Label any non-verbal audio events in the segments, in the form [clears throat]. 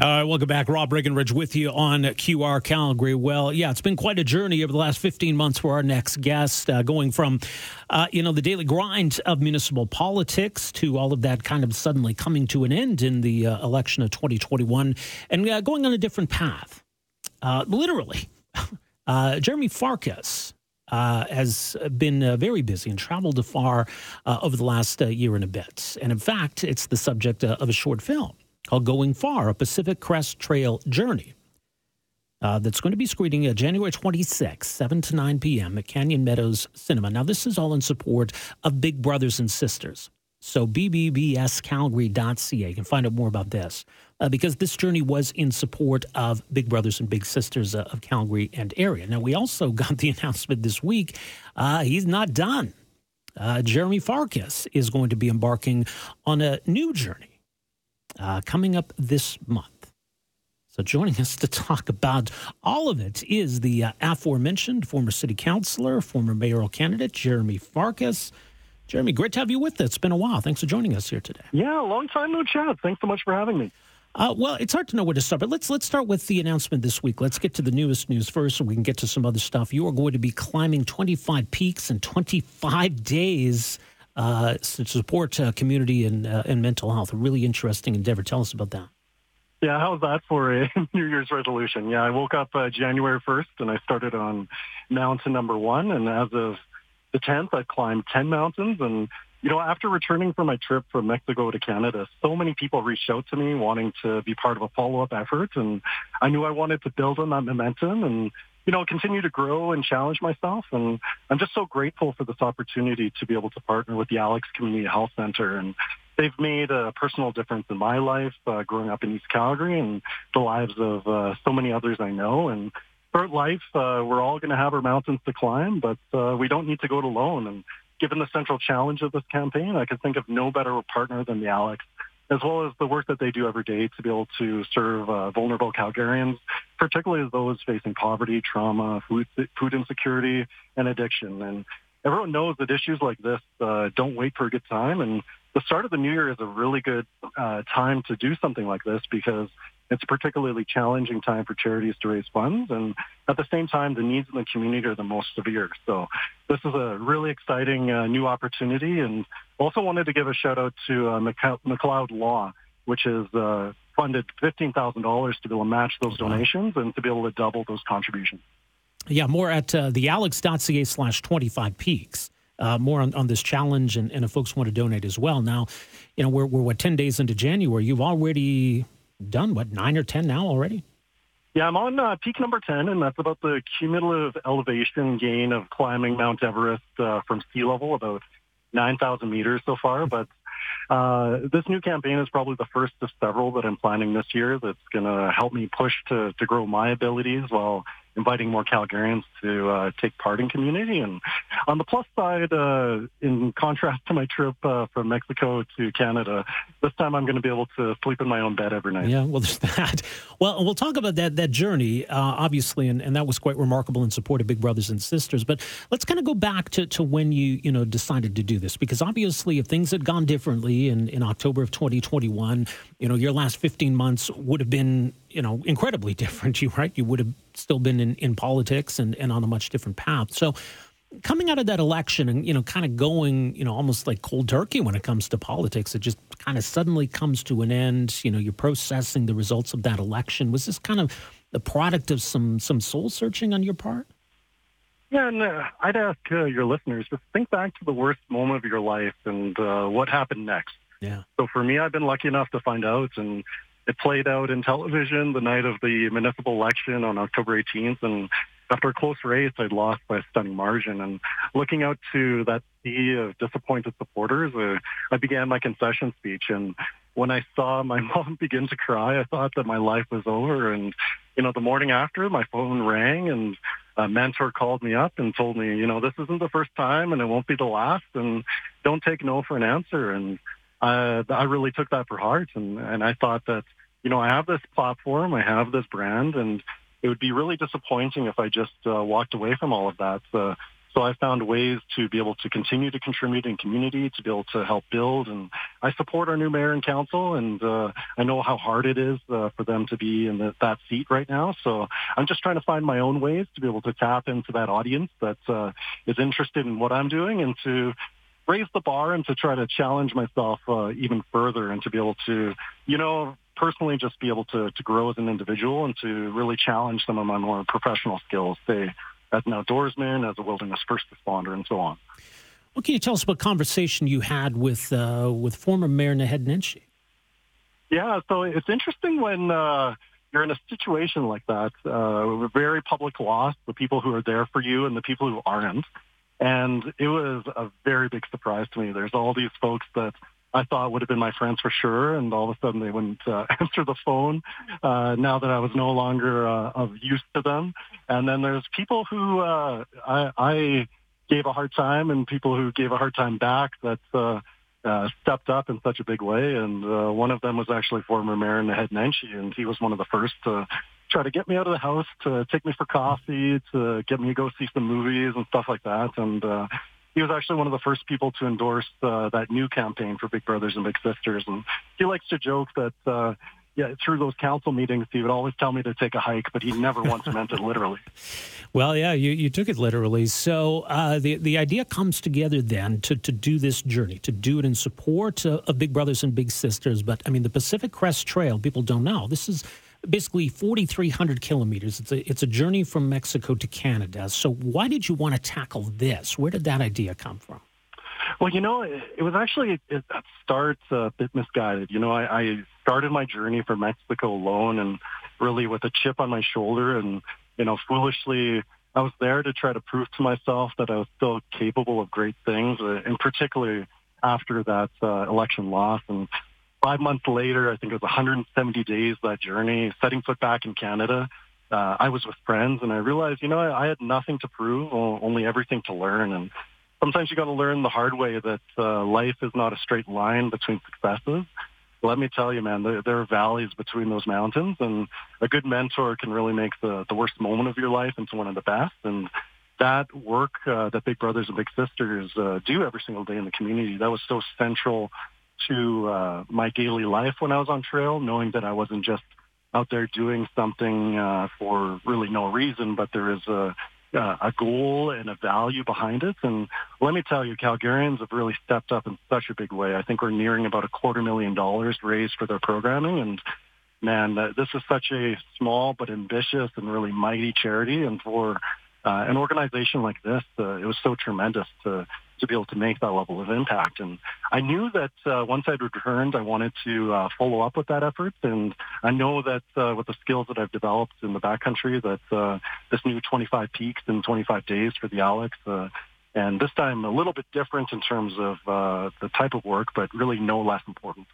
All right, welcome back. Rob Breckenridge with you on QR Calgary. Well, yeah, it's been quite a journey over the last 15 months for our next guest, uh, going from, uh, you know, the daily grind of municipal politics to all of that kind of suddenly coming to an end in the uh, election of 2021 and uh, going on a different path. Uh, literally. [laughs] Uh, Jeremy Farkas uh, has been uh, very busy and traveled afar uh, over the last year and a bit. And in fact, it's the subject of a short film called Going Far, a Pacific Crest Trail Journey. Uh, that's going to be screening uh, January 26, 7 to 9 p.m. at Canyon Meadows Cinema. Now, this is all in support of Big Brothers and Sisters. So, bbbscalgary.ca. You can find out more about this uh, because this journey was in support of Big Brothers and Big Sisters uh, of Calgary and area. Now, we also [laughs] got the announcement this week uh, he's not done. Uh, Jeremy Farkas is going to be embarking on a new journey uh, coming up this month. So, joining us to talk about all of it is the uh, aforementioned former city councilor, former mayoral candidate, Jeremy Farkas. Jeremy, great to have you with us. It's been a while. Thanks for joining us here today. Yeah, long time no chat. Thanks so much for having me. Uh, well, it's hard to know where to start, but let's let's start with the announcement this week. Let's get to the newest news first, so we can get to some other stuff. You are going to be climbing 25 peaks in 25 days uh, to support uh, community and, uh, and mental health. A really interesting endeavor. Tell us about that. Yeah, how's that for a [laughs] New Year's resolution? Yeah, I woke up uh, January 1st and I started on mountain number one. And as of the 10th, I climbed 10 mountains. And, you know, after returning from my trip from Mexico to Canada, so many people reached out to me wanting to be part of a follow-up effort. And I knew I wanted to build on that momentum and you know, continue to grow and challenge myself. And I'm just so grateful for this opportunity to be able to partner with the Alex Community Health Center. And they've made a personal difference in my life uh, growing up in East Calgary and the lives of uh, so many others I know. And throughout life, uh, we're all going to have our mountains to climb, but uh, we don't need to go it alone. And given the central challenge of this campaign, I could think of no better partner than the Alex as well as the work that they do every day to be able to serve uh, vulnerable Calgarians, particularly those facing poverty, trauma, food, food insecurity, and addiction. And everyone knows that issues like this uh, don't wait for a good time. And the start of the new year is a really good uh, time to do something like this because it's a particularly challenging time for charities to raise funds, and at the same time, the needs in the community are the most severe. So this is a really exciting uh, new opportunity, and also wanted to give a shout out to uh, McLeod Law, which has uh, funded $15,000 to be able to match those donations and to be able to double those contributions. Yeah, more at uh, the alex.ca slash 25 peaks. Uh, more on, on this challenge, and, and if folks want to donate as well. Now, you know, we're, we're what, 10 days into January. You've already done what nine or ten now already? Yeah, I'm on uh, peak number 10, and that's about the cumulative elevation gain of climbing Mount Everest uh, from sea level, about 9,000 meters so far. But uh, this new campaign is probably the first of several that I'm planning this year that's going to help me push to, to grow my abilities while inviting more Calgarians to uh, take part in community. And on the plus side, uh, in contrast to my trip uh, from Mexico to Canada, this time I'm going to be able to sleep in my own bed every night. Yeah, well, [laughs] there's that. Well, we'll talk about that that journey, uh, obviously, and, and that was quite remarkable in support of Big Brothers and Sisters. But let's kind of go back to, to when you you know decided to do this, because obviously, if things had gone differently in, in October of 2021, you know, your last 15 months would have been you know incredibly [laughs] different. You right, you would have still been in, in politics and, and on a much different path. So coming out of that election and, you know, kind of going, you know, almost like cold turkey when it comes to politics, it just kind of suddenly comes to an end. You know, you're processing the results of that election. Was this kind of the product of some some soul searching on your part? Yeah, and uh, I'd ask uh, your listeners just think back to the worst moment of your life and uh, what happened next. Yeah. So for me, I've been lucky enough to find out, and it played out in television the night of the municipal election on October 18th. And after a close race, I'd lost by a stunning margin. And looking out to that sea of disappointed supporters, uh, I began my concession speech. And when I saw my [laughs] mom begin to cry, I thought that my life was over. And, you know, the morning after, my phone rang and a mentor called me up and told me, you know, this isn't the first time and it won't be the last. And don't take no for an answer. And uh, I really took that for heart. And, and I thought that, you know, I have this platform, I have this brand, and it would be really disappointing if I just uh, walked away from all of that. So so I found ways to be able to continue to contribute in community, to be able to help build. And I support our new mayor and council, and uh, I know how hard it is uh, for them to be in the, that seat right now. So I'm just trying to find my own ways to be able to tap into that audience that uh, is interested in what I'm doing and to raise the bar and to try to challenge myself uh, even further and to be able to, you know, personally just be able to, to grow as an individual and to really challenge some of my more professional skills, say as an outdoorsman, as a wilderness first responder, and so on. What can you tell us about conversation you had with uh, with former Mayor Nenshi? Yeah, so it's interesting when uh, you're in a situation like that, uh, very public loss, the people who are there for you and the people who aren't. And it was a very big surprise to me. There's all these folks that I thought would have been my friends for sure, and all of a sudden they wouldn't uh, [laughs] answer the phone. Uh, now that I was no longer uh, of use to them, and then there's people who uh, I, I gave a hard time, and people who gave a hard time back that uh, uh, stepped up in such a big way. And uh, one of them was actually former Mayor Naheed Nenshi, and he was one of the first to try to get me out of the house, to take me for coffee, to get me to go see some movies and stuff like that. And uh, he was actually one of the first people to endorse uh, that new campaign for Big Brothers and Big Sisters. And he likes to joke that, uh, yeah, through those council meetings, he would always tell me to take a hike, but he never once meant it literally. [laughs] Well, yeah, you, you took it literally. So uh, the the idea comes together then to, to do this journey, to do it in support of, of Big Brothers and Big Sisters. But I mean, the Pacific Crest Trail, people don't know. This is basically 4,300 kilometers. It's a, it's a journey from Mexico to Canada. So, why did you want to tackle this? Where did that idea come from? Well, you know, it, it was actually it, at start a bit misguided. You know, I, I started my journey from Mexico alone and really with a chip on my shoulder, and you know, foolishly. I was there to try to prove to myself that I was still capable of great things, uh, and particularly after that uh, election loss. And five months later, I think it was 170 days that journey, setting foot back in Canada. Uh, I was with friends and I realized, you know, I, I had nothing to prove, only everything to learn. And sometimes you got to learn the hard way that uh, life is not a straight line between successes. Let me tell you, man, there, there are valleys between those mountains, and a good mentor can really make the, the worst moment of your life into one of the best. And that work uh, that Big Brothers and Big Sisters uh, do every single day in the community, that was so central to uh, my daily life when I was on trail, knowing that I wasn't just out there doing something uh, for really no reason, but there is a uh, a goal and a value behind it. And let me tell you, Calgarians have really stepped up in such a big way. I think we're nearing about a quarter million dollars raised for their programming. And man, uh, this is such a small but ambitious and really mighty charity. And for uh, an organization like this, uh, it was so tremendous to to be able to make that level of impact. And I knew that uh, once I'd returned, I wanted to uh, follow up with that effort. And I know that uh, with the skills that I've developed in the backcountry, that uh, this new 25 peaks in 25 days for the Alex, uh, and this time a little bit different in terms of uh, the type of work, but really no less important.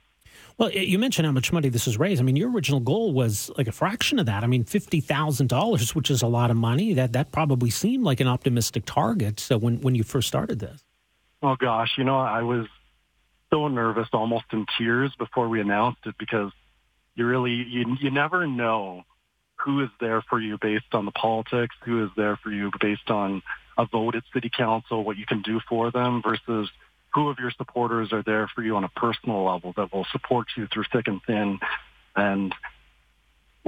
Well, you mentioned how much money this has raised. I mean, your original goal was like a fraction of that. I mean, fifty thousand dollars, which is a lot of money. That that probably seemed like an optimistic target. So when when you first started this, Oh gosh, you know, I was so nervous, almost in tears before we announced it because you really you you never know who is there for you based on the politics, who is there for you based on a vote at city council, what you can do for them versus who of your supporters are there for you on a personal level that will support you through thick and thin. And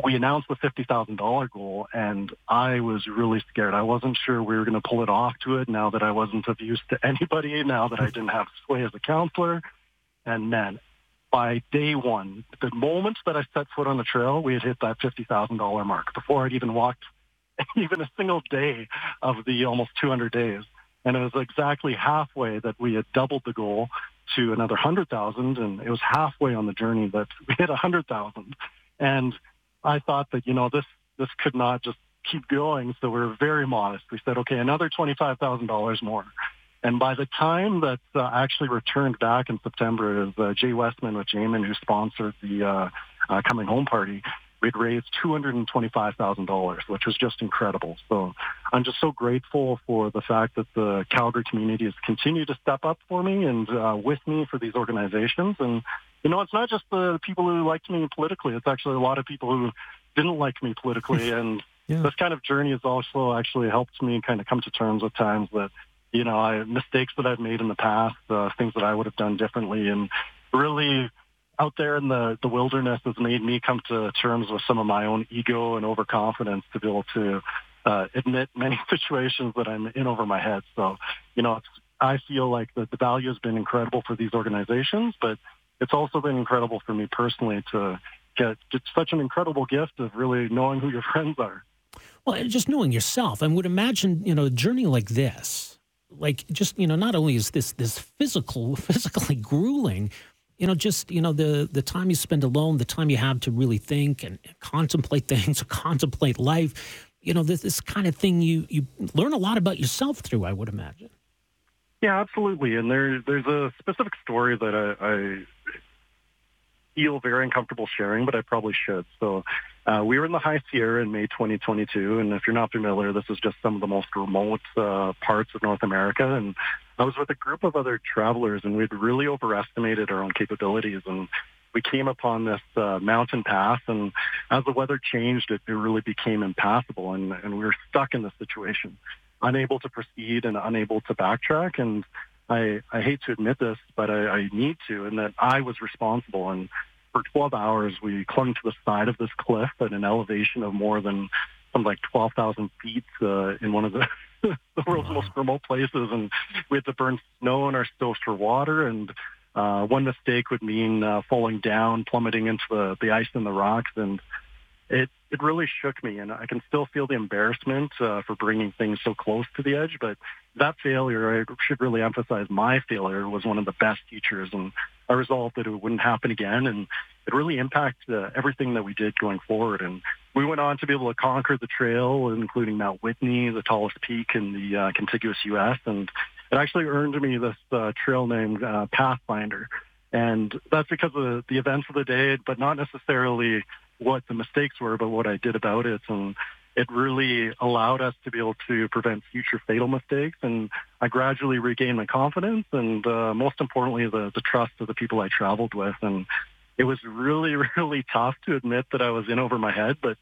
we announced the $50,000 goal and I was really scared. I wasn't sure we were going to pull it off to it now that I wasn't of use to anybody, now that I didn't have sway as a counselor. And then by day one, the moment that I set foot on the trail, we had hit that $50,000 mark before I'd even walked [laughs] even a single day of the almost 200 days. And it was exactly halfway that we had doubled the goal to another 100,000 and it was halfway on the journey that we hit 100,000. And I thought that, you know, this, this could not just keep going. So we were very modest. We said, okay, another $25,000 more. And by the time that uh, actually returned back in September, as uh, Jay Westman with Jayman, who sponsored the uh, uh, coming home party, we'd raised $225,000, which was just incredible. So I'm just so grateful for the fact that the Calgary community has continued to step up for me and uh, with me for these organizations. And you know, it's not just the people who liked me politically. It's actually a lot of people who didn't like me politically [laughs] and yeah. this kind of journey has also actually helped me kind of come to terms with times that, you know, I mistakes that I've made in the past, uh, things that I would have done differently, and really out there in the, the wilderness has made me come to terms with some of my own ego and overconfidence to be able to uh, admit many [laughs] situations that I'm in over my head. So, you know, I feel like the, the value has been incredible for these organizations, but it's also been incredible for me personally to get, get such an incredible gift of really knowing who your friends are. Well, just knowing yourself, I would imagine, you know, a journey like this, like just, you know, not only is this this physical, [laughs] physically grueling, you know, just you know the the time you spend alone, the time you have to really think and contemplate [laughs] things, contemplate life. You know, this, this kind of thing you you learn a lot about yourself through. I would imagine. Yeah, absolutely. And there there's a specific story that I, I feel very uncomfortable sharing, but I probably should. So uh, we were in the High Sierra in May 2022, and if you're not familiar, this is just some of the most remote uh, parts of North America. And I was with a group of other travelers, and we'd really overestimated our own capabilities. And we came upon this uh, mountain pass, and as the weather changed, it, it really became impassable, and, and we were stuck in this situation, unable to proceed and unable to backtrack. And I, I hate to admit this, but I, I need to, and that I was responsible. And for 12 hours, we clung to the side of this cliff at an elevation of more than something like 12,000 feet uh, in one of the [laughs] the world's most remote places, and we had to burn snow in our stoves for water. And uh, one mistake would mean uh, falling down, plummeting into the, the ice and the rocks, and it it really shook me. And I can still feel the embarrassment uh, for bringing things so close to the edge. But that failure, I should really emphasize, my failure was one of the best teachers, and I resolved that it wouldn't happen again. And it really impacted uh, everything that we did going forward. And we went on to be able to conquer the trail, including Mount Whitney, the tallest peak in the uh, contiguous U.S. And it actually earned me this uh, trail name uh, Pathfinder. And that's because of the events of the day, but not necessarily what the mistakes were, but what I did about it. And it really allowed us to be able to prevent future fatal mistakes. And I gradually regained my confidence and uh, most importantly, the, the trust of the people I traveled with. And it was really, [laughs] really tough to admit that I was in over my head, but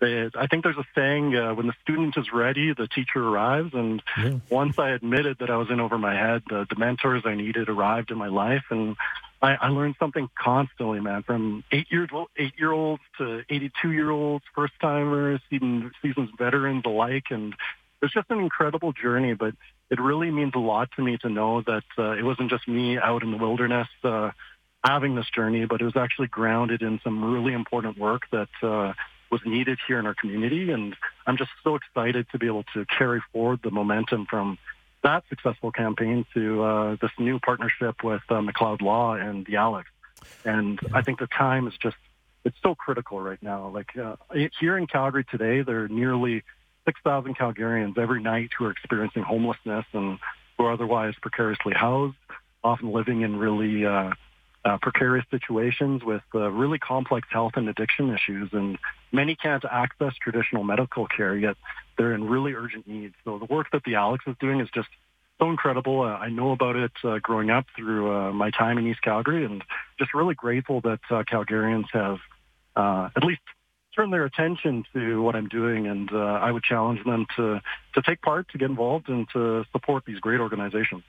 I think there's a saying, uh, when the student is ready, the teacher arrives. And yeah. once I admitted that I was in over my head, the, the mentors I needed arrived in my life. And I, I learned something constantly, man, from eight years old, eight year olds to 82 year olds, first timers, even seasoned veterans alike. And it's just an incredible journey, but it really means a lot to me to know that uh, it wasn't just me out in the wilderness, uh, having this journey, but it was actually grounded in some really important work that uh, was needed here in our community. And I'm just so excited to be able to carry forward the momentum from that successful campaign to uh, this new partnership with uh, McLeod Law and the Alex. And I think the time is just, it's so critical right now. Like uh, here in Calgary today, there are nearly 6,000 Calgarians every night who are experiencing homelessness and who are otherwise precariously housed, often living in really uh, uh, precarious situations with uh, really complex health and addiction issues. And many can't access traditional medical care, yet they're in really urgent need. So the work that the Alex is doing is just so incredible. Uh, I know about it uh, growing up through uh, my time in East Calgary and just really grateful that uh, Calgarians have at least turned their attention to what I'm doing. And uh, I would challenge them to, to take part, to get involved, and to support these great organizations.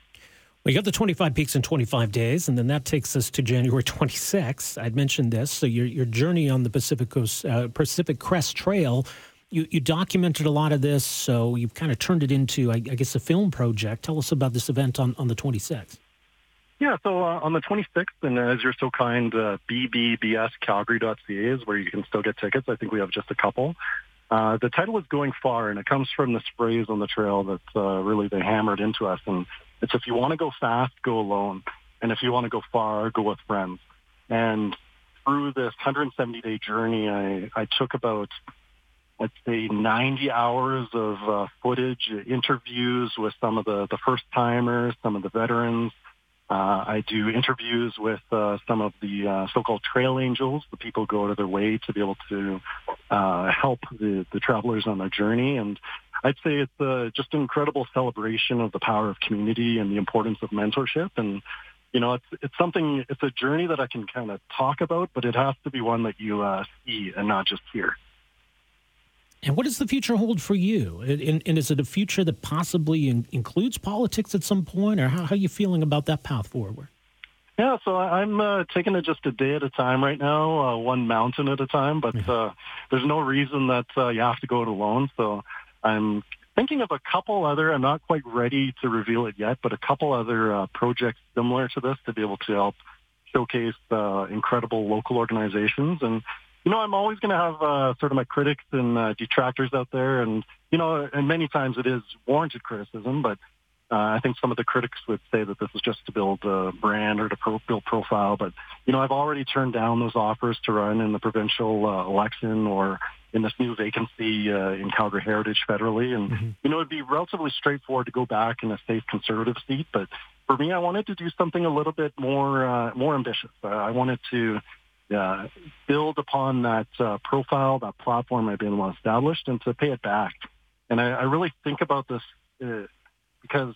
We got the 25 peaks in 25 days, and then that takes us to January [laughs] 26th. I'd mentioned this. So your your journey on the Pacific Coast uh, Pacific Crest Trail, you you documented a lot of this. So you've kind of turned it into, I, I guess, a film project. Tell us about this event on, on the 26th. Yeah, so uh, on the 26th, and as you're so kind, uh, bbbscalgary.ca is where you can still get tickets. I think we have just a couple. Uh, the title is Going Far, and it comes from this phrase on the trail that uh, really they hammered into us. And it's if you want to go fast, go alone. And if you want to go far, go with friends. And through this 170-day journey, I, I took about, let's say, 90 hours of uh, footage, interviews with some of the, the first-timers, some of the veterans, uh, I do interviews with uh, some of the uh, so-called trail angels, the people who go out of their way to be able to uh, help the, the travelers on their journey. And I'd say it's uh, just an incredible celebration of the power of community and the importance of mentorship. And, you know, it's, it's something, it's a journey that I can kind of talk about, but it has to be one that you uh, see and not just hear. And what does the future hold for you? And, and is it a future that possibly in, includes politics at some point, or how, how, are you feeling about that path forward? Yeah, so I'm uh, taking it just a day at a time right now, uh, one mountain at a time. But uh, there's no reason that uh, you have to go it alone. So I'm thinking of a couple other. I'm not quite ready to reveal it yet, but a couple other uh, projects similar to this to be able to help showcase uh, incredible local organizations. And you know, I'm always going to have uh, sort of my critics and uh, detractors out there, and you know, and many times it is warranted criticism, but uh, I think some of the critics would say that this is just to build a brand or to pro- build profile. But, you know, I've already turned down those offers to run in the provincial uh, election or in this new vacancy uh, in Calgary Heritage federally. And, mm-hmm. you know, it'd be relatively straightforward to go back in a safe conservative seat. But for me, I wanted to do something a little bit more, uh, more ambitious. Uh, I wanted to uh, build upon that uh, profile, that platform I've been well established and to pay it back. And I, I really think about this uh, because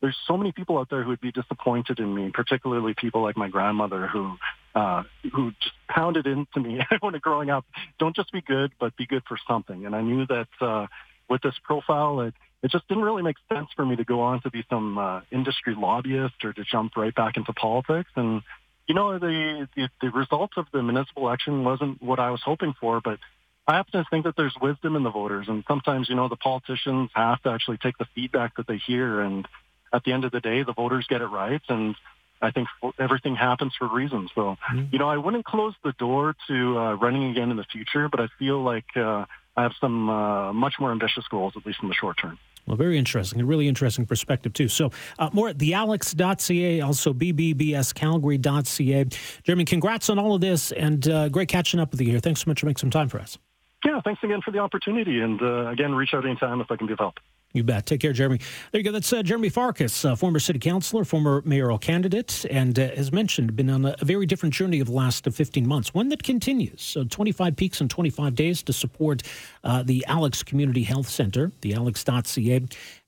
there's so many people out there who would be disappointed in me, particularly people like my grandmother who uh, who just pounded into me [laughs] when growing up, don't just be good, but be good for something. And I knew that uh, with this profile, it, it just didn't really make sense for me to go on to be some uh, industry lobbyist or to jump right back into politics. And you know, the, the the result of the municipal election wasn't what I was hoping for, but I happen to think that there's wisdom in the voters, and sometimes, you know, the politicians have to actually take the feedback that they hear, and at the end of the day, the voters get it right, and I think everything happens for reasons. So, mm-hmm. you know, I wouldn't close the door to uh, running again in the future, but I feel like uh, I have some uh, much more ambitious goals, at least in the short term. Well, very interesting. A really interesting perspective, too. So, uh, more at thealex.ca, also bbbscalgary.ca. Jeremy, congrats on all of this and uh, great catching up with you here. Thanks so much for making some time for us. Yeah, thanks again for the opportunity. And uh, again, reach out anytime if I can be of help. You bet. Take care, Jeremy. There you go. That's uh, Jeremy Farkas, uh, former city councilor, former mayoral candidate, and uh, as mentioned, been on a, very different journey of the last 15 months, one that continues. So 25 peaks in 25 days to support uh, the Alex Community Health Center, the alex.ca,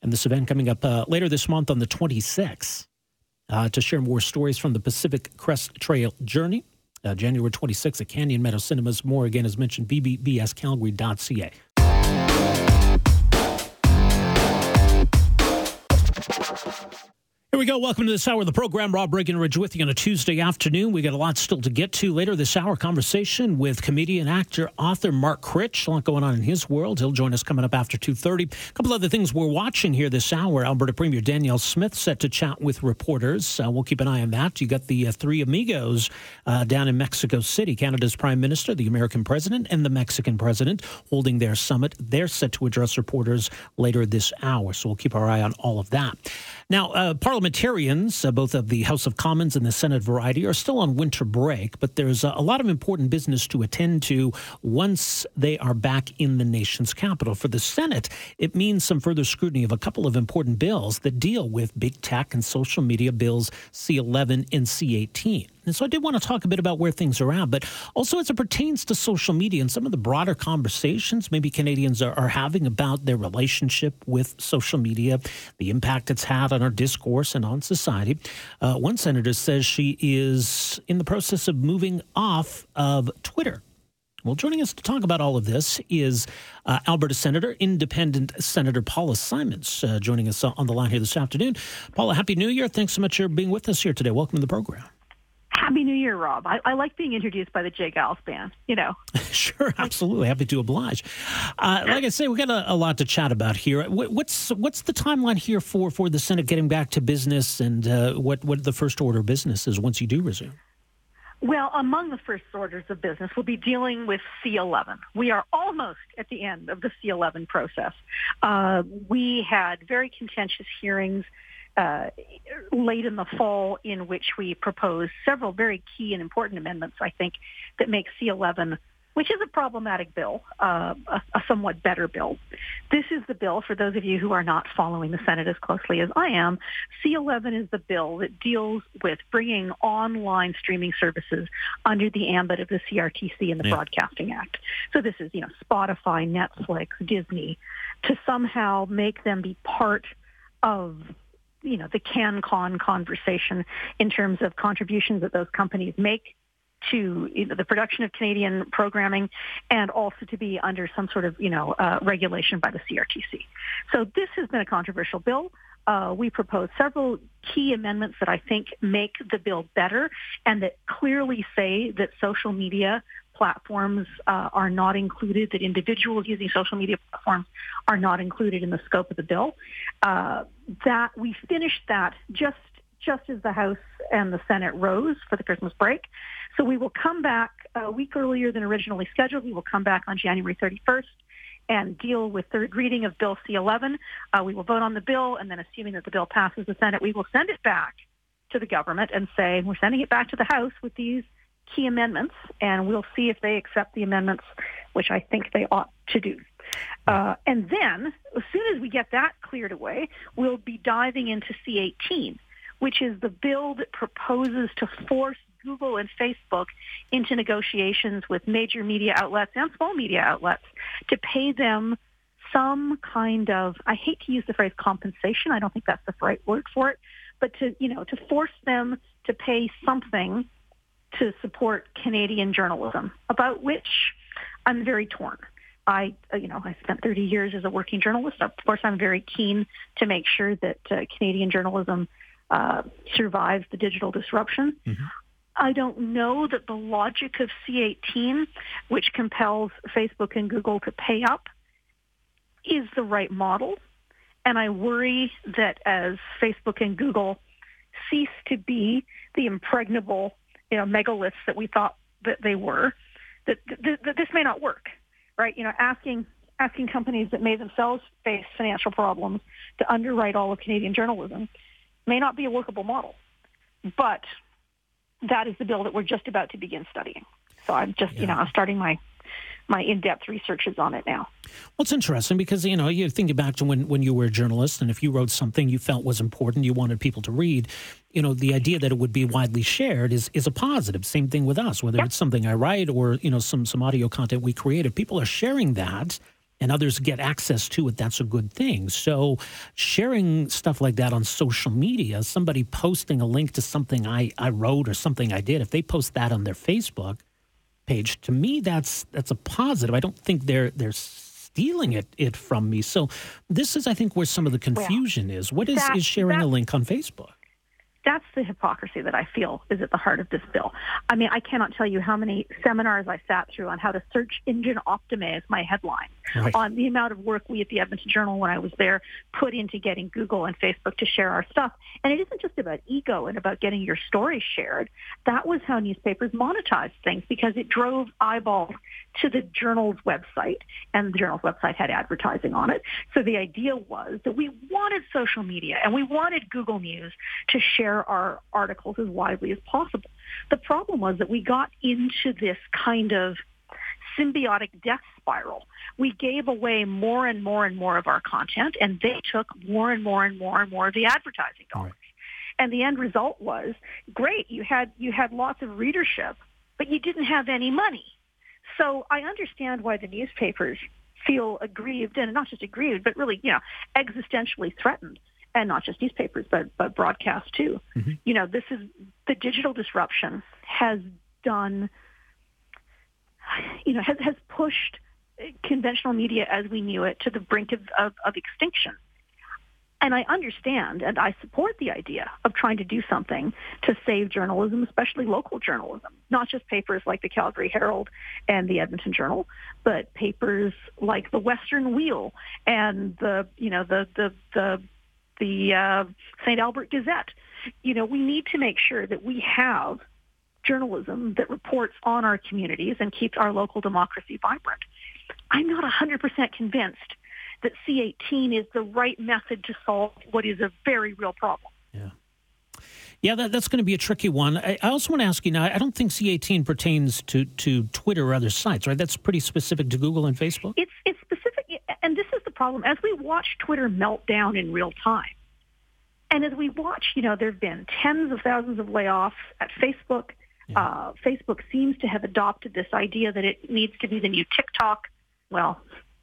and this event coming up uh, later this month on the 26th. Uh, to share more stories from the Pacific Crest Trail journey, January 26th at Canyon Meadow Cinemas. More again, as mentioned, bbbscalgary.ca. Here we go. Welcome to this hour of the program. Rob Breckenridge with you on a Tuesday afternoon. We got a lot still to get to later this hour. Conversation with comedian, actor, author Mark Critch. A lot going on in his world. He'll join us coming up after 2.30. A couple other things we're watching here this hour. Alberta Premier Danielle Smith set to chat with reporters. Uh, we'll keep an eye on that. You got the uh, three amigos uh, down in Mexico City. Canada's Prime Minister, the American President, and the Mexican President holding their summit. They're set to address reporters later this hour. So we'll keep our eye on all of that. Now, uh, parliamentarians, uh, both of the House of Commons and the Senate variety, are still on winter break, but there's a lot of important business to attend to once they are back in the nation's capital. For the Senate, it means some further scrutiny of a couple of important bills that deal with big tech and social media bills C11 and C18. And so I did want to talk a bit about where things are at, but also as it pertains to social media and some of the broader conversations maybe Canadians are, are having about their relationship with social media, the impact it's had on our discourse and on society. Uh, one senator says she is in the process of moving off of Twitter. Well, joining us to talk about all of this is uh, Alberta Senator, Independent Senator Paula Simons, uh, joining us on the line here this afternoon. Paula, Happy New Year. Thanks so much for being with us here today. Welcome to the program. Happy New Year, Rob. I, I, like being introduced by the J. Geils band, you know. [laughs] sure, absolutely. Happy to oblige. Uh, like I say, we got a, a, lot to chat about here. What's what's the timeline here for, for the Senate getting back to business and uh, what, what the first order of business is once you do resume? Well, among the first orders of business, we'll be dealing with C11. We are almost at the end of the C11 process. Uh, we had very contentious hearings uh, late in the fall in which we proposed several very key and important amendments, I think, that make C11, which is a problematic bill, uh, a, a, somewhat better bill. This is the bill, for those of you who are not following the Senate as closely as I am, C11 is the bill that deals with bringing online streaming services under the ambit of the CRTC and the yeah. Broadcasting Act. So this is, you know, Spotify, Netflix, Disney, to somehow make them be part of you know, the CanCon conversation in terms of contributions that those companies make to you know, the production of Canadian programming and also to be under some sort of, you know, uh, regulation by the CRTC. So this has been a controversial bill. Uh, we proposed several key amendments that I think make the bill better and that clearly say that social media platforms uh, are not included, that individuals using social media platforms are not included in the scope of the bill. Uh, that we finished that just just as the House and the Senate rose for the Christmas break. So we will come back a week earlier than originally scheduled. We will come back on January 31st and deal with third reading of Bill C-11. Uh, we will vote on the bill, and then assuming that the bill passes the Senate, we will send it back to the government and say, we're sending it back to the House with these key amendments, and we'll see if they accept the amendments, which I think they ought to do. Uh, and then, as soon as we get that cleared away, we'll be diving into C-18, which is the bill that proposes to force Google and Facebook into negotiations with major media outlets and small media outlets to pay them some kind of, I hate to use the phrase compensation. I don't think that's the right word for it, but to, you know, to force them to pay something to support Canadian journalism, about which I'm very torn. I, you know, I spent 30 years as a working journalist. Of course, I'm very keen to make sure that uh, Canadian journalism uh, survives the digital disruption. Mm-hmm. I don't know that the logic of C18, which compels Facebook and Google to pay up, is the right model. And I worry that as Facebook and Google cease to be the impregnable, you know, megaliths that we thought that they were, that, that, that this may not work, right? You know, asking asking companies that may themselves face financial problems to underwrite all of Canadian journalism may not be a workable model. But that is the bill that we're just about to begin studying. So I'm just, yeah. you know, I'm starting my my in-depth researches on it now. Well, it's interesting because you know you think back to when when you were a journalist, and if you wrote something you felt was important, you wanted people to read. You know, the idea that it would be widely shared is is a positive. Same thing with us, whether yep. it's something I write or you know some some audio content we created. People are sharing that and others get access to it, that's a good thing. So, sharing stuff like that on social media, somebody posting a link to something I, I wrote or something I did, if they post that on their Facebook page, to me, that's that's a positive. I don't think they're they're stealing it it from me. So, this is, I think, where some of the confusion well, is. What is, that, is sharing a link on Facebook? That's the hypocrisy that I feel is at the heart of this bill. I mean, I cannot tell you how many seminars I sat through on how to search engine optimize my headline, right. on the amount of work we at the Edmonton Journal, when I was there, put into getting Google and Facebook to share our stuff. And it isn't just about ego and about getting your story shared. That was how newspapers monetized things because it drove eyeballs to the journal's website, and the journal's website had advertising on it. So the idea was that we wanted social media and we wanted Google News to share our articles as widely as possible. The problem was that we got into this kind of symbiotic death spiral. We gave away more and more and more of our content, and they took more and more and more and more of the advertising dollars. Right. And the end result was great. You had you had lots of readership, but you didn't have any money. So I understand why the newspapers feel aggrieved, and not just aggrieved, but really, you know, existentially threatened. And not just newspapers, but but broadcast too. Mm-hmm. You know, this is the digital disruption has done, you know, has has pushed conventional media as we knew it to the brink of, of, of extinction. And I understand and I support the idea of trying to do something to save journalism, especially local journalism, not just papers like the Calgary Herald and the Edmonton Journal, but papers like the Western Wheel and the, you know, the, the, the, the uh, St. Albert Gazette. You know, we need to make sure that we have journalism that reports on our communities and keeps our local democracy vibrant. I'm not 100% convinced that C18 is the right method to solve what is a very real problem. Yeah. Yeah, that, that's going to be a tricky one. I, I, also want to ask you now, I don't think C18 pertains to, to Twitter or other sites, right? That's pretty specific to Google and Facebook? It's, it's specific, and this is the problem. As we watch Twitter melt down in real time, and as we watch, you know, there have been tens of thousands of layoffs at Facebook. Yeah. Uh, Facebook seems to have adopted this idea that it needs to be the new TikTok. Well,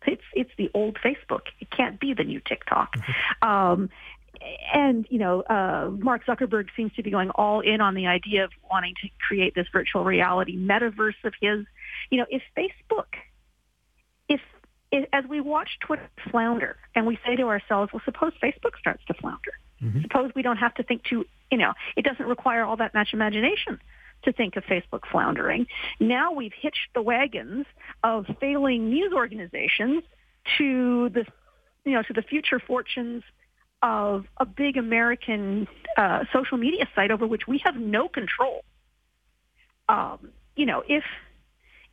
it's it's the old Facebook. It can't be the new TikTok. Mm-hmm. Um, and you know, uh, Mark Zuckerberg seems to be going all in on the idea of wanting to create this virtual reality metaverse of his. You know, if Facebook, if, if as we watch Twitter flounder, and we say to ourselves, well, suppose Facebook starts to flounder. Mm-hmm. Suppose we don't have to think too. You know, it doesn't require all that much imagination to think of Facebook floundering. Now we've hitched the wagons of failing news organizations to the, you know, to the future fortunes of a big American uh, social media site over which we have no control. Um, you know, if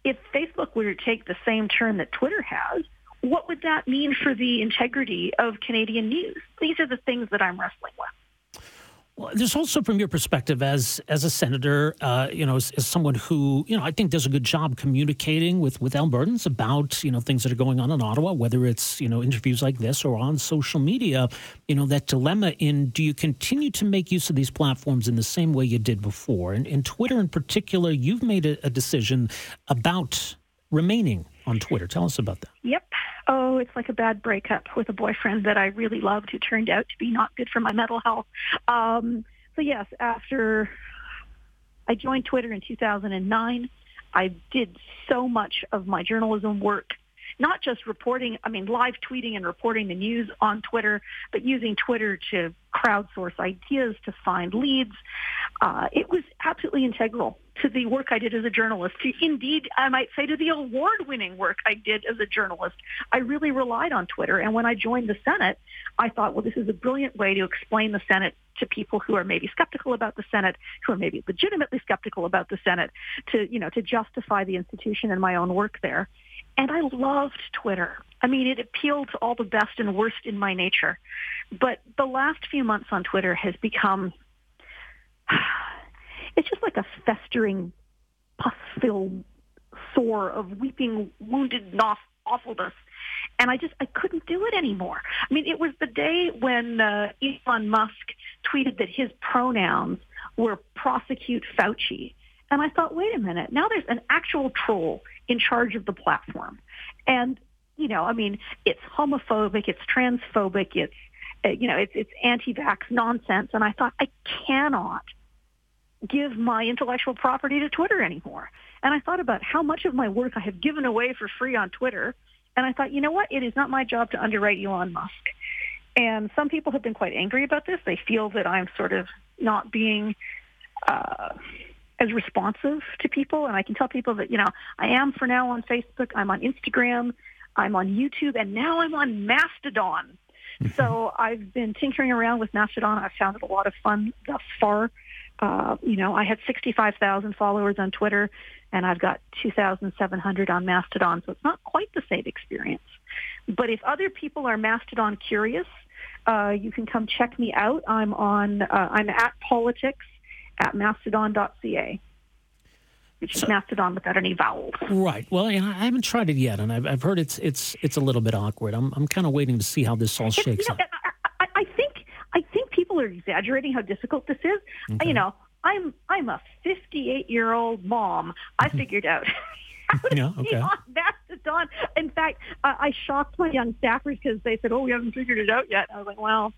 if Facebook were to take the same turn that Twitter has, what would that mean for the integrity of Canadian news? These are the things that I'm wrestling with. Well, there's also, from your perspective as as a senator, uh, you know, as, as, someone who you know I think does a good job communicating with with Albertans about you know things that are going on in Ottawa, whether it's you know interviews like this or on social media. You know that dilemma in do you continue to make use of these platforms in the same way you did before? And in Twitter, in particular, you've made a, a decision about remaining on Twitter. Tell us about that. Yep. Oh, it's like a bad breakup with a boyfriend that I really loved who turned out to be not good for my mental health. Um, so yes, after I joined Twitter in 2009, I did so much of my journalism work not just reporting, I mean, live tweeting and reporting the news on Twitter, but using Twitter to crowdsource ideas, to find leads. Uh, it was absolutely integral to the work I did as a journalist. Indeed, I might say to the award-winning work I did as a journalist. I really relied on Twitter. And when I joined the Senate, I thought, well, this is a brilliant way to explain the Senate to people who are maybe skeptical about the Senate, who are maybe legitimately skeptical about the Senate, to, you know, to justify the institution and my own work there. And I loved Twitter. I mean, it appealed to all the best and worst in my nature. But the last few months on Twitter has become, it's just like a festering, pus-filled sore of weeping, wounded awfulness. And I just, I couldn't do it anymore. I mean, it was the day when uh, Elon Musk tweeted that his pronouns were prosecute Fauci. And I thought, wait a minute, now there's an actual troll in charge of the platform. And, you know, I mean, it's homophobic, it's transphobic, it's, uh, you know, it's, it's anti-vax nonsense. And I thought, I cannot give my intellectual property to Twitter anymore. And I thought about how much of my work I have given away for free on Twitter. And I thought, you know what? It is not my job to underwrite Elon Musk. And some people have been quite angry about this. They feel that I'm sort of not being uh, as responsive to people. And I can tell people that, you know, I am for now on Facebook. I'm on Instagram. I'm on YouTube. And now I'm on Mastodon. [laughs] So I've been tinkering around with Mastodon. I've found it a lot of fun thus far. Uh, you know, I had 65,000 followers on Twitter and I've got 2,700 on Mastodon. So it's not quite the same experience. But if other people are Mastodon curious, uh, you can come check me out. I'm on, uh, I'm at politics at mstdn.ca which is Mastodon without any vowels. Right. Well, I haven't tried it yet, and I've, I've heard it's it's it's a little bit awkward. I'm I'm kind of waiting to see how this all shakes you know, I, I, think I think people are exaggerating how difficult this is. Okay. You know, I'm I'm a 58 year old mom. I mm-hmm. figured out. [laughs] yeah, okay. on. In fact, I, I shocked my young staffers because they said, "Oh, we haven't figured it out yet." I was like, "Well,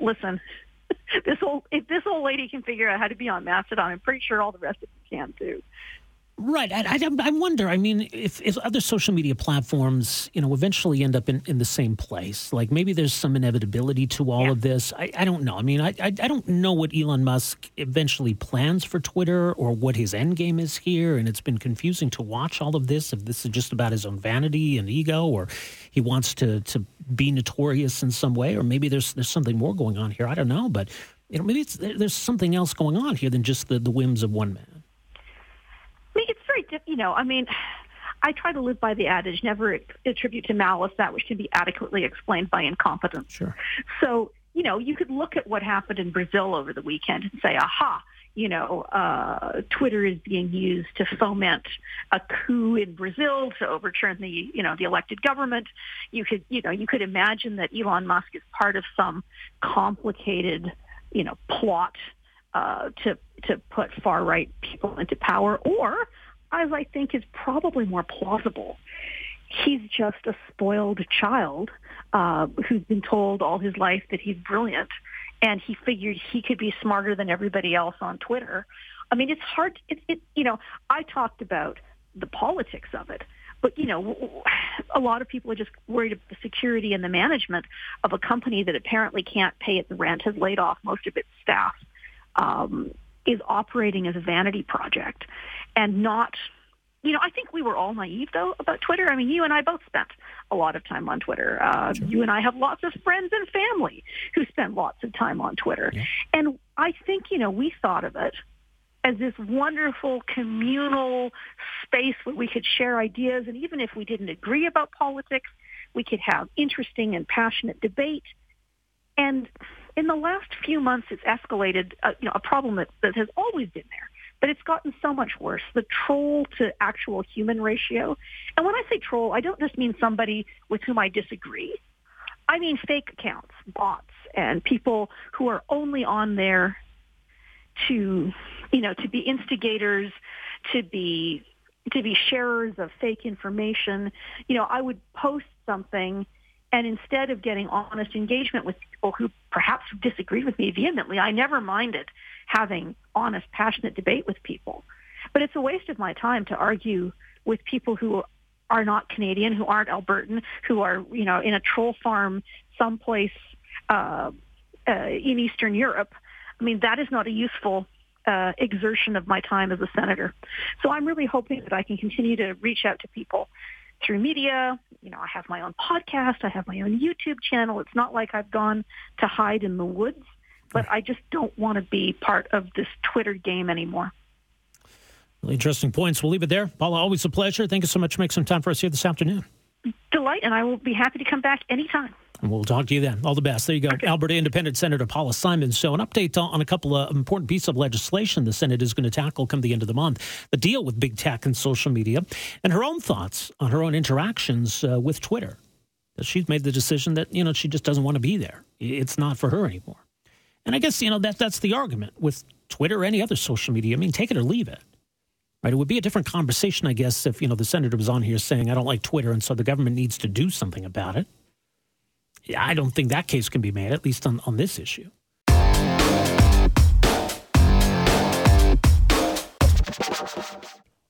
listen, [laughs] this old if this old lady can figure out how to be on Mastodon, I'm pretty sure all the rest of you can too. Right. I, I, I, wonder. I mean, if, if other social media platforms, you know, eventually end up in, in the same place, like maybe there's some inevitability to all yeah. of this. I, I don't know. I mean, I, I, I don't know what Elon Musk eventually plans for Twitter or what his end game is here. And it's been confusing to watch all of this. If this is just about his own vanity and ego, or he wants to to be notorious in some way, or maybe there's there's something more going on here. I don't know, but you know, maybe it's there's something else going on here than just the, the whims of one man you know, I mean, I try to live by the adage, never attribute to malice that which can be adequately explained by incompetence. Sure. So, you know, you could look at what happened in Brazil over the weekend and say, aha, you know, uh, Twitter is being used to foment a coup in Brazil to overturn the, you know, the elected government. You could, you know, you could imagine that Elon Musk is part of some complicated, you know, plot uh, to to put far right people into power, or as I think is probably more plausible. He's just a spoiled child uh, who's been told all his life that he's brilliant and he figured he could be smarter than everybody else on Twitter. I mean, it's hard. It, it you know, I talked about the politics of it, but you know, a lot of people are just worried about the security and the management of a company that apparently can't pay its rent, has laid off most of its staff, um, is operating as a vanity project, and not you know, I think we were all naive though about Twitter. I mean, you and I both spent a lot of time on Twitter. Uh, sure. You and I have lots of friends and family who spend lots of time on Twitter. Yeah. And I think, you know, we thought of it as this wonderful communal space where we could share ideas. And even if we didn't agree about politics, we could have interesting and passionate debate. And in the last few months, it's escalated, uh, you know, a problem that, that has always been there but it's gotten so much worse. The troll to actual human ratio. And when I say troll, I don't just mean somebody with whom I disagree. I mean fake accounts, bots, and people who are only on there to, you know, to be instigators, to be to be sharers of fake information. You know, I would post something and instead of getting honest engagement with people who perhaps disagreed with me vehemently, I never minded having honest, passionate debate with people. But it's a waste of my time to argue with people who are not Canadian, who aren't Albertan, who are, you know, in a troll farm someplace uh, uh, in Eastern Europe. I mean, that is not a useful uh, exertion of my time as a senator. So I'm really hoping that I can continue to reach out to people through media. You know, I have my own podcast. I have my own YouTube channel. It's not like I've gone to hide in the woods, but I just don't want to be part of this Twitter game anymore. Really interesting points. We'll leave it there. Paula, always a pleasure. Thank you so much for making some time for us here this afternoon. Delight, and I will be happy to come back anytime. And we'll talk to you then. All the best. There you go. Okay. Alberta Independent Senator Paula Simons. So, an update on a couple of important pieces of legislation the Senate is going to tackle come the end of the month the deal with big tech and social media, and her own thoughts on her own interactions uh, with Twitter. She's made the decision that, you know, she just doesn't want to be there. It's not for her anymore. And I guess, you know, that that's the argument with Twitter or any other social media. I mean, take it or leave it. Right? It would be a different conversation, I guess, if, you know, the senator was on here saying, I don't like Twitter, and so the government needs to do something about it. I don't think that case can be made, at least on, on this issue.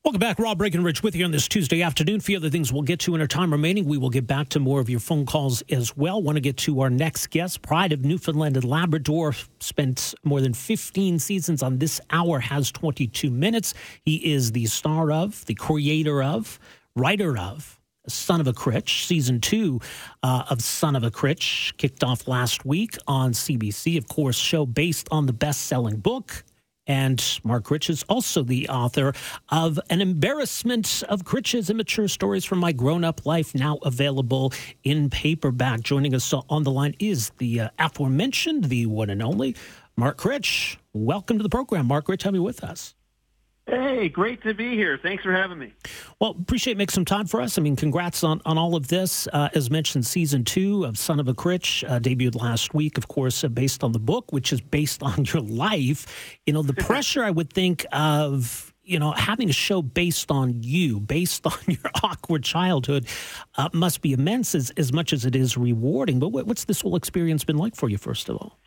Welcome back. Rob Breckenridge with you on this Tuesday afternoon. A few other things we'll get to in our time remaining. We will get back to more of your phone calls as well. Want to get to our next guest. Pride of Newfoundland and Labrador spent more than 15 seasons on this hour, has 22 minutes. He is the star of, the creator of, writer of, Son of a Critch. Season two uh, of Son of a Critch kicked off last week on CBC. Of course, show based on the best-selling book. And Mark Critch is also the author of An Embarrassment of Critches Immature Stories from My Grown Up Life, now available in paperback. Joining us on the line is the uh, aforementioned, the one and only Mark Critch. Welcome to the program, Mark Critch. Have you with us? Hey, great to be here. Thanks for having me. Well, appreciate making some time for us. I mean, congrats on, on all of this. Uh, as mentioned, season two of Son of a Critch uh, debuted last week, of course, uh, based on the book, which is based [laughs] on your life. You know, the [laughs] pressure I would think of you know, having a show based on you, based [laughs] on your awkward childhood, uh, must be immense as, as much as it is rewarding. But what's this whole experience been like for you, first of all?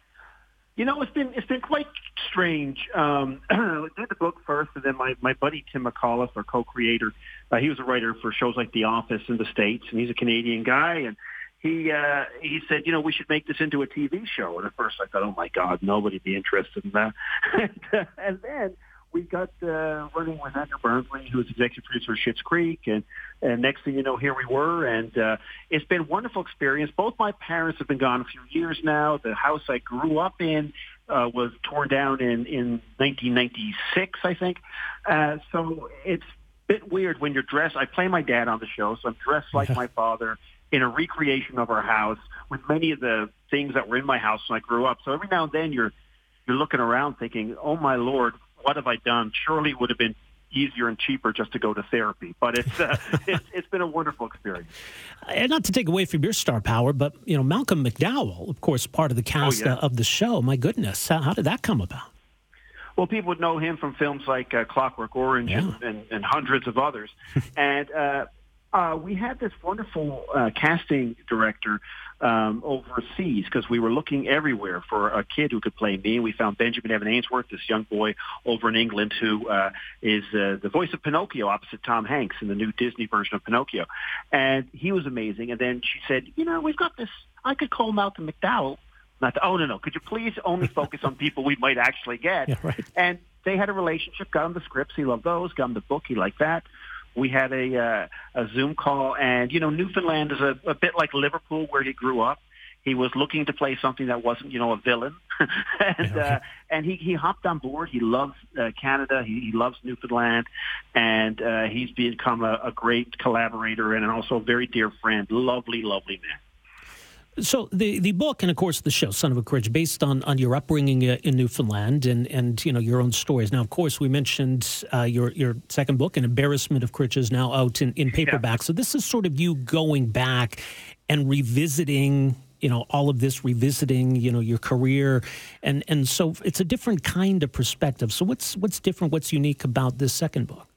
You know, it's been it's been quite strange. Um, [clears throat] I did the book first, and then my my buddy Tim McAuliffe, our co-creator, uh, he was a writer for shows like The Office in the states, and he's a Canadian guy, and he uh, he said, you know, we should make this into a TV show. And at first, I thought, oh my God, nobody'd be interested in that. and, [laughs] uh, and then we got uh, running with Andrew Barnsley, who was executive producer of Schitt's Creek, and and next thing you know, here we were, and uh, it's been a wonderful experience. Both my parents have been gone a few years now. The house I grew up in uh, was torn down in in 1996, I think. Uh, so it's a bit weird when you're dressed. I play my dad on the show, so I'm dressed like my [laughs] father in a recreation of our house with many of the things that were in my house when I grew up. So every now and then you're you're looking around thinking, "Oh my lord, what have I done? Surely it would have been easier and cheaper just to go to therapy. But it's uh, [laughs] it's, it's been a wonderful experience. And not to take away from your star power, but you know Malcolm McDowell, of course, part of the cast oh, yeah. of the show. My goodness, how, how, did that come about? Well, people would know him from films like uh, Clockwork Orange yeah. and, and, and, hundreds of others. [laughs] and uh, uh, we had this wonderful uh, casting director um, overseas because we were looking everywhere for a kid who could play me. And we found Benjamin Evan Ainsworth, this young boy over in England who uh, is uh, the voice of Pinocchio opposite Tom Hanks in the new Disney version of Pinocchio. And he was amazing. And then she said, you know, we've got this, I could call Malcolm McDowell. Not to, oh, no, no. Could you please only focus on people we might actually get? [laughs] Yeah, right. And they had a relationship, got him the scripts. He loved those, got him the book. He liked that we had a uh, a Zoom call, and you know Newfoundland is a, a bit like Liverpool, where he grew up. He was looking to play something that wasn't, you know, a villain, [laughs] and uh, and he he hopped on board. He loves uh, Canada. He, he loves Newfoundland, and uh, he's become a, a great collaborator and also a very dear friend. Lovely, lovely man. So the the book and of course the show Son of a Critch based on on your upbringing uh, in Newfoundland and and you know your own stories. Now of course we mentioned uh, your your second book, An Embarrassment of Critches, is now out in, in paperback. Yeah. So this is sort of you going back and revisiting you know all of this revisiting you know your career and and so it's a different kind of perspective so what's what's different what's unique about this second book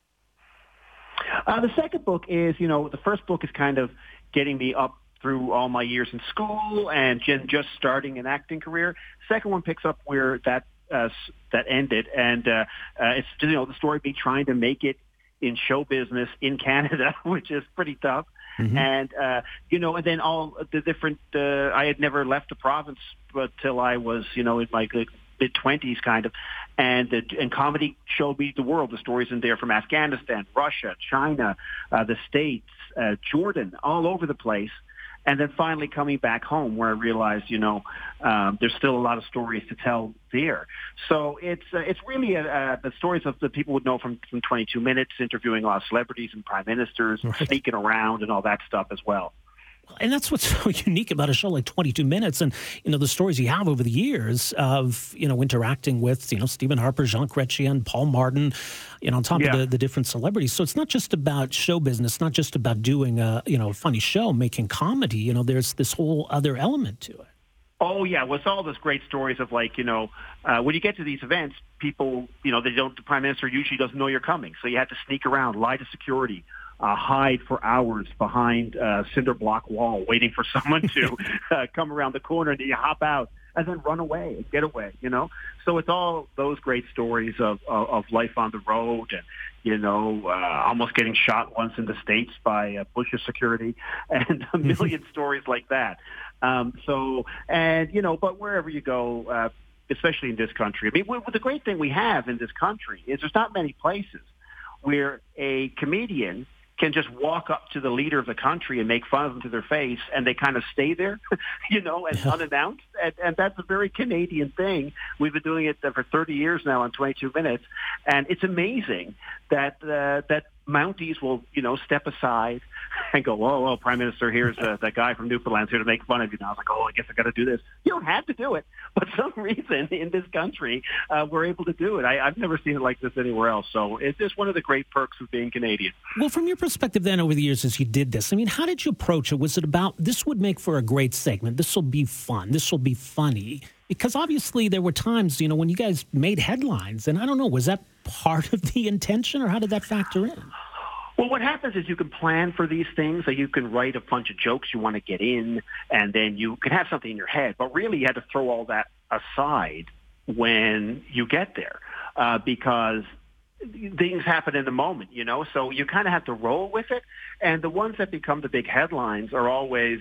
uh, the second book is you know the first book is kind of getting me up through all my years in school and just starting an acting career. Second one picks up where that uh, that ended, and uh, uh, it's you know the story of me trying to make it in show business in Canada, [laughs] which is pretty tough. Mm-hmm. And uh, you know, and then all the different. Uh, I had never left the province until I was, you know, in my mid twenties, kind of. And the, and comedy showed me the world. The stories in there from Afghanistan, Russia, China, uh, the States, uh, Jordan, all over the place and then finally coming back home where I realized, you know, um, there's still a lot of stories to tell there. So it's uh, it's really a, uh, the stories of the people would know from from 22 Minutes, interviewing a lot of celebrities and prime ministers, right. sneaking around and all that stuff as well and that's what's [laughs] so unique about a show like 22 minutes and you know the stories you have over the years of you know interacting with you know stephen harper jean chrétien paul martin you know on top yeah. of the, the different celebrities. So it's not just about show business not just about doing a you know a funny show making comedy you know there's this whole other element to it. Oh yeah, with all those great stories of like you know uh, when you get to these events, people you know they don't the prime minister usually doesn't know you're coming, so you have to sneak around, lie to security, uh, hide for hours behind a cinder block wall, waiting for [laughs] someone to [laughs] uh, come around the corner, and you hop out and then run away, and get away. You know, so it's all those great stories of of, of life on the road, and you know, uh, almost getting shot once in the states by uh, Bush's security, [laughs] and a million stories like that. Um, so, and you know, but wherever you go. Uh, especially in this country. I mean, w- the great thing we have in this country is there's not many places where a comedian can just walk up to the leader of the country and make fun of them to their face, and they kind of stay there, [laughs] you know, and unannounced. And, and that's a very Canadian thing. We've been doing it for 30 years now on 22 Minutes, and it's amazing that uh, that Mounties will, you know, step aside [laughs] and go, "Whoa, whoa, Prime Minister, here's uh, that guy from Newfoundland here to make fun of you." Now I was like, "Oh, I guess I got to do this." You don't have to do it, [laughs] but some reason in this country uh, we're able to do it. I, I've never seen it like this anywhere else. So it's just one of the great perks of being Canadian. Well, from your perspective, then over the years as you did this, I mean, how did you approach it? Was it about this would make for a great segment? This will be fun. This will be funny because obviously there were times, you know, when you guys made headlines, and I don't know, was that part of the intention, or how did that factor in? Well, what happens is you can plan for these things. So you can write a bunch of jokes you want to get in, and then you can have something in your head. But really, you had to throw all that aside when you get there, uh, because things happen in the moment, you know. So you kind of have to roll with it. And the ones that become the big headlines are always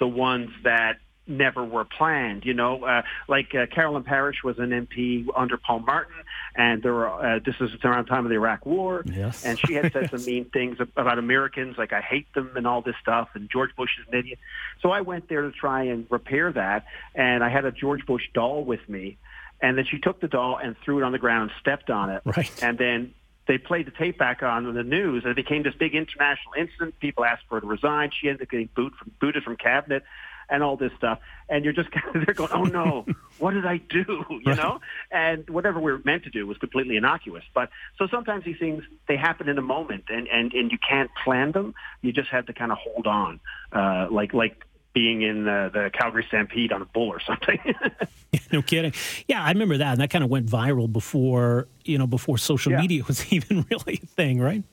the ones that never were planned. You know, uh, like uh, Carolyn Parrish was an MP under Paul Martin, and there were, uh, this is around the time of the Iraq War, yes. and she had said some [laughs] mean things about Americans, like I hate them and all this stuff, and George Bush is an idiot. So I went there to try and repair that, and I had a George Bush doll with me, and then she took the doll and threw it on the ground and stepped on it, right. and then they played the tape back on the news, and it became this big international incident. People asked for her to resign. She ended up getting boot from, booted from cabinet and all this stuff. And you're just [laughs] kind of there going, oh no, [laughs] what did I do? [laughs] You right. know? And whatever we are meant to do was completely innocuous. But so sometimes these things, they happen in a moment and, and, and you can't plan them. You just have to kind of hold on, uh, like, like, being in the, the Calgary Stampede on a bull or something. no kidding. Yeah, I remember that, and that kind of went viral before you know before social yeah. media was even really a thing, right?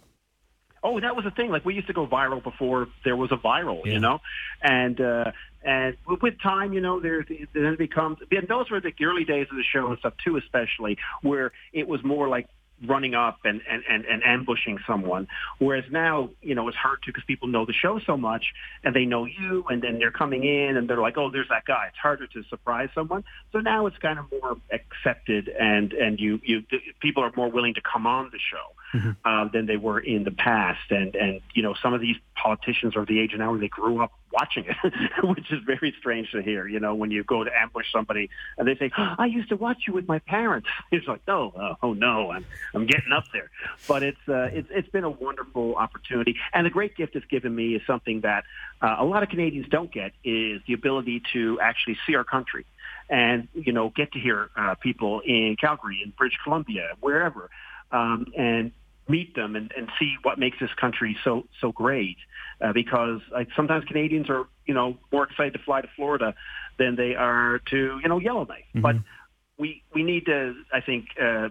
oh, that was a thing. Like we used to go viral before there was a viral, yeah. you know, and uh, and with time, you know, there then becomes. And those were the early days of the show and stuff too, especially where it was more like running up and, and, and, and ambushing someone. Whereas now, you know, it's hard to because people know the show so much and they know you and then they're coming in and they're like, oh, there's that guy. It's harder to surprise someone. So now it's kind of more accepted and, and you, you, people are more willing to come on the show mm-hmm. uh, than they were in the past. And, and, you know, some of these politicians are the age now where they grew up watching it, [laughs] which is very strange to hear, you know, when you go to ambush somebody and they say, oh, I used to watch you with my parents. [laughs] It's like, oh, uh, oh no, I'm, I'm getting up there. But it's, uh, it's, it's been a wonderful opportunity. And the great gift it's given me is something that uh, a lot of Canadians don't get is the ability to actually see our country and, you know, get to hear uh, people in Calgary, in British Columbia, wherever. Um, and meet them and, and see what makes this country so so great. Uh, because like, sometimes Canadians are you know more excited to fly to Florida than they are to you know Yellowknife. Mm-hmm. But we we need to I think uh,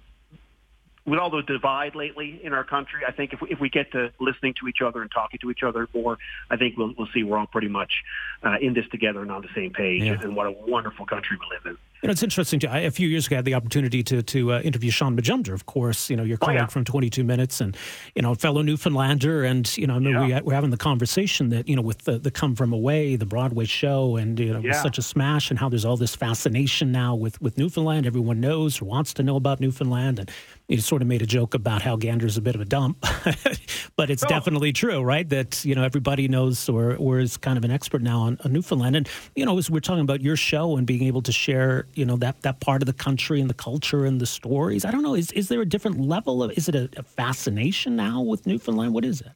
with all the divide lately in our country, I think if we, if we get to listening to each other and talking to each other more, I think we'll we'll see we're all pretty much uh, in this together and on the same page. Yeah. And what a wonderful country we live in. You know, it's interesting. To, I, a few years ago, I had the opportunity to to uh, interview Shaun Majumder, of course. You know, your colleague oh, yeah. from 22 Minutes, and you know, fellow Newfoundlander. And you know, I mean, yeah. we, we're having the conversation that you know, with the, the Come From Away, the Broadway show, and you know, yeah. such a smash, and how there's all this fascination now with with Newfoundland. Everyone knows or wants to know about Newfoundland, and you sort of made a joke about how Gander's a bit of a dump, [laughs] but it's oh. definitely true, right? That you know everybody knows or or is kind of an expert now on, on Newfoundland, and you know, as we're talking about your show and being able to share, you know, that that part of the country and the culture and the stories. I don't know. Is is there a different level of? Is it a, a fascination now with Newfoundland? What is it?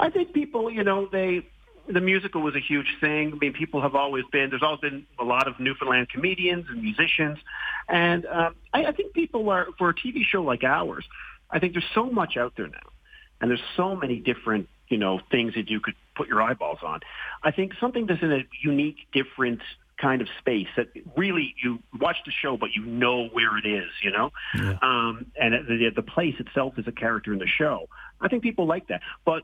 I think people, you know, they the musical was a huge thing. I mean, people have always been, there's always been a lot of Newfoundland comedians and musicians. And um, I, I think people are, for a TV show like ours, I think there's so much out there now. And there's so many different, you know, things that you could put your eyeballs on. I think something that's in a unique, different kind of space that really you watch the show, but you know where it is, you know? Yeah. Um, and the, the place itself is a character in the show. I think people like that. But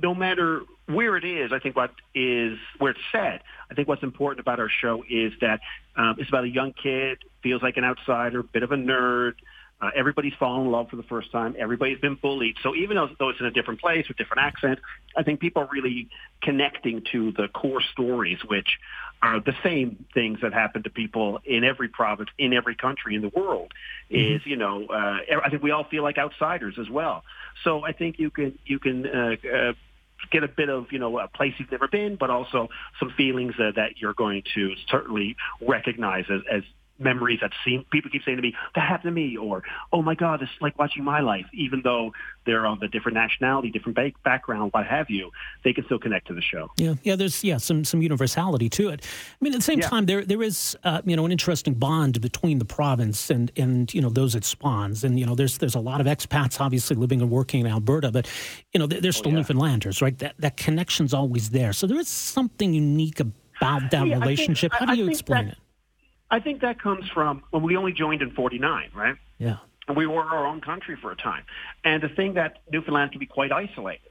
no matter where it is, I think what is where it's set. I think what's important about our show is that um, it's about a young kid, feels like an outsider, bit of a nerd. Uh, everybody's fallen in love for the first time. Everybody's been bullied. So even though, though it's in a different place with different accent, I think people are really connecting to the core stories, which are the same things that happen to people in every province, in every country in the world. Mm-hmm. Is you know, uh, I think we all feel like outsiders as well. So I think you can you can uh, uh, get a bit of you know a place you've never been, but also some feelings that you're going to certainly recognize as, as memories that seem people keep saying to me that happened to me or oh my god it's like watching my life even though they're of a different nationality different ba- background what have you they can still connect to the show. Yeah. Yeah there's yeah some some universality to it. I mean at the same yeah. time there there is uh, you know an interesting bond between the province and and you know those it spawns. And you know there's there's a lot of expats obviously living and working in alberta but you know they're still oh, yeah. newfoundlanders right? That that connection's always there. So there is something unique about that yeah, relationship. Think, how do you explain that, it I think that comes from when we only joined in 49, right? Yeah. And we were our own country for a time. And the thing that Newfoundland can be quite isolated.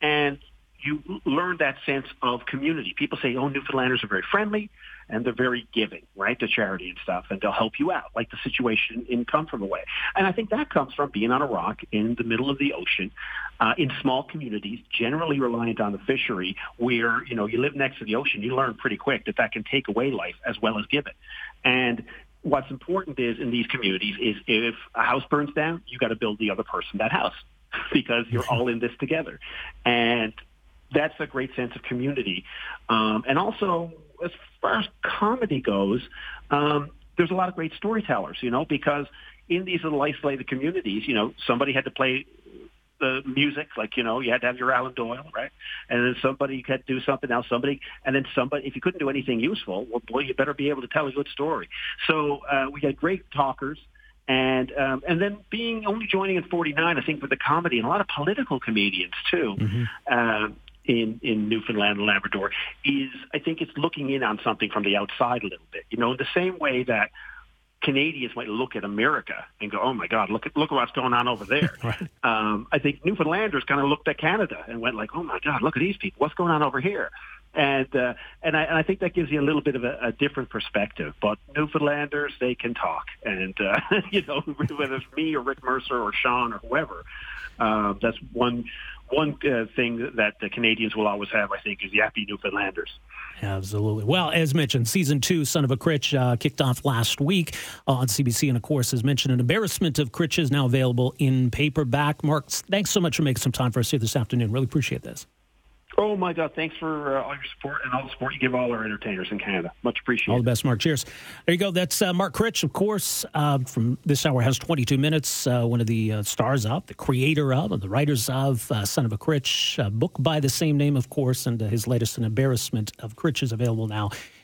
And you learn that sense of community. People say, oh, Newfoundlanders are very friendly and they're very giving, right, to charity and stuff, and they'll help you out, like the situation in Come From Away. And I think that comes from being on a rock in the middle of the ocean, uh, in small communities, generally reliant on the fishery, where, you know, you live next to the ocean, you learn pretty quick that that can take away life as well as give it. And what's important is in these communities is if a house burns down, you got to build the other person that house [laughs] because you're all in this together. And that's a great sense of community. Um, and also, as far as comedy goes, um, there's a lot of great storytellers, you know, because in these little isolated communities, you know, somebody had to play the music, like, you know, you had to have your Alan Doyle, right? And then somebody had to do something else, somebody, and then somebody, if you couldn't do anything useful, well, boy, you better be able to tell a good story. So uh, we had great talkers. And um, and then being only joining in '49, I think with the comedy and a lot of political comedians too. Mm-hmm. Uh, in, in Newfoundland and Labrador is I think it's looking in on something from the outside a little bit. You know, in the same way that Canadians might look at America and go, "Oh my God, look at look at what's going on over there." [laughs] right. um, I think Newfoundlanders kind of looked at Canada and went like, "Oh my God, look at these people. What's going on over here?" And uh, and I and I think that gives you a little bit of a, a different perspective. But Newfoundlanders, they can talk, and uh, [laughs] you know [laughs] whether it's me or Rick Mercer or Shaun or whoever, uh, that's one one uh, thing that the Canadians will always have, I think, is yappy Newfoundlanders. Absolutely. Well, as mentioned, season two, Son of a Critch, uh, kicked off last week on CBC. And of course, as mentioned, an embarrassment of Critch is now available in paperback. Mark, thanks so much for making some time for us here this afternoon. Really appreciate this. Oh my God! Thanks for uh, all your support and all the support you give all our entertainers in Canada. Much appreciated. All the best, Mark. Cheers. There you go. That's uh, Mark Critch, of course. Uh, from this hour has 22 minutes. Uh, one of the uh, stars of, the creator of, and the writers of uh, "Son of a Critch," book by the same name, of course, and his latest, "An Embarrassment of Critch," is available now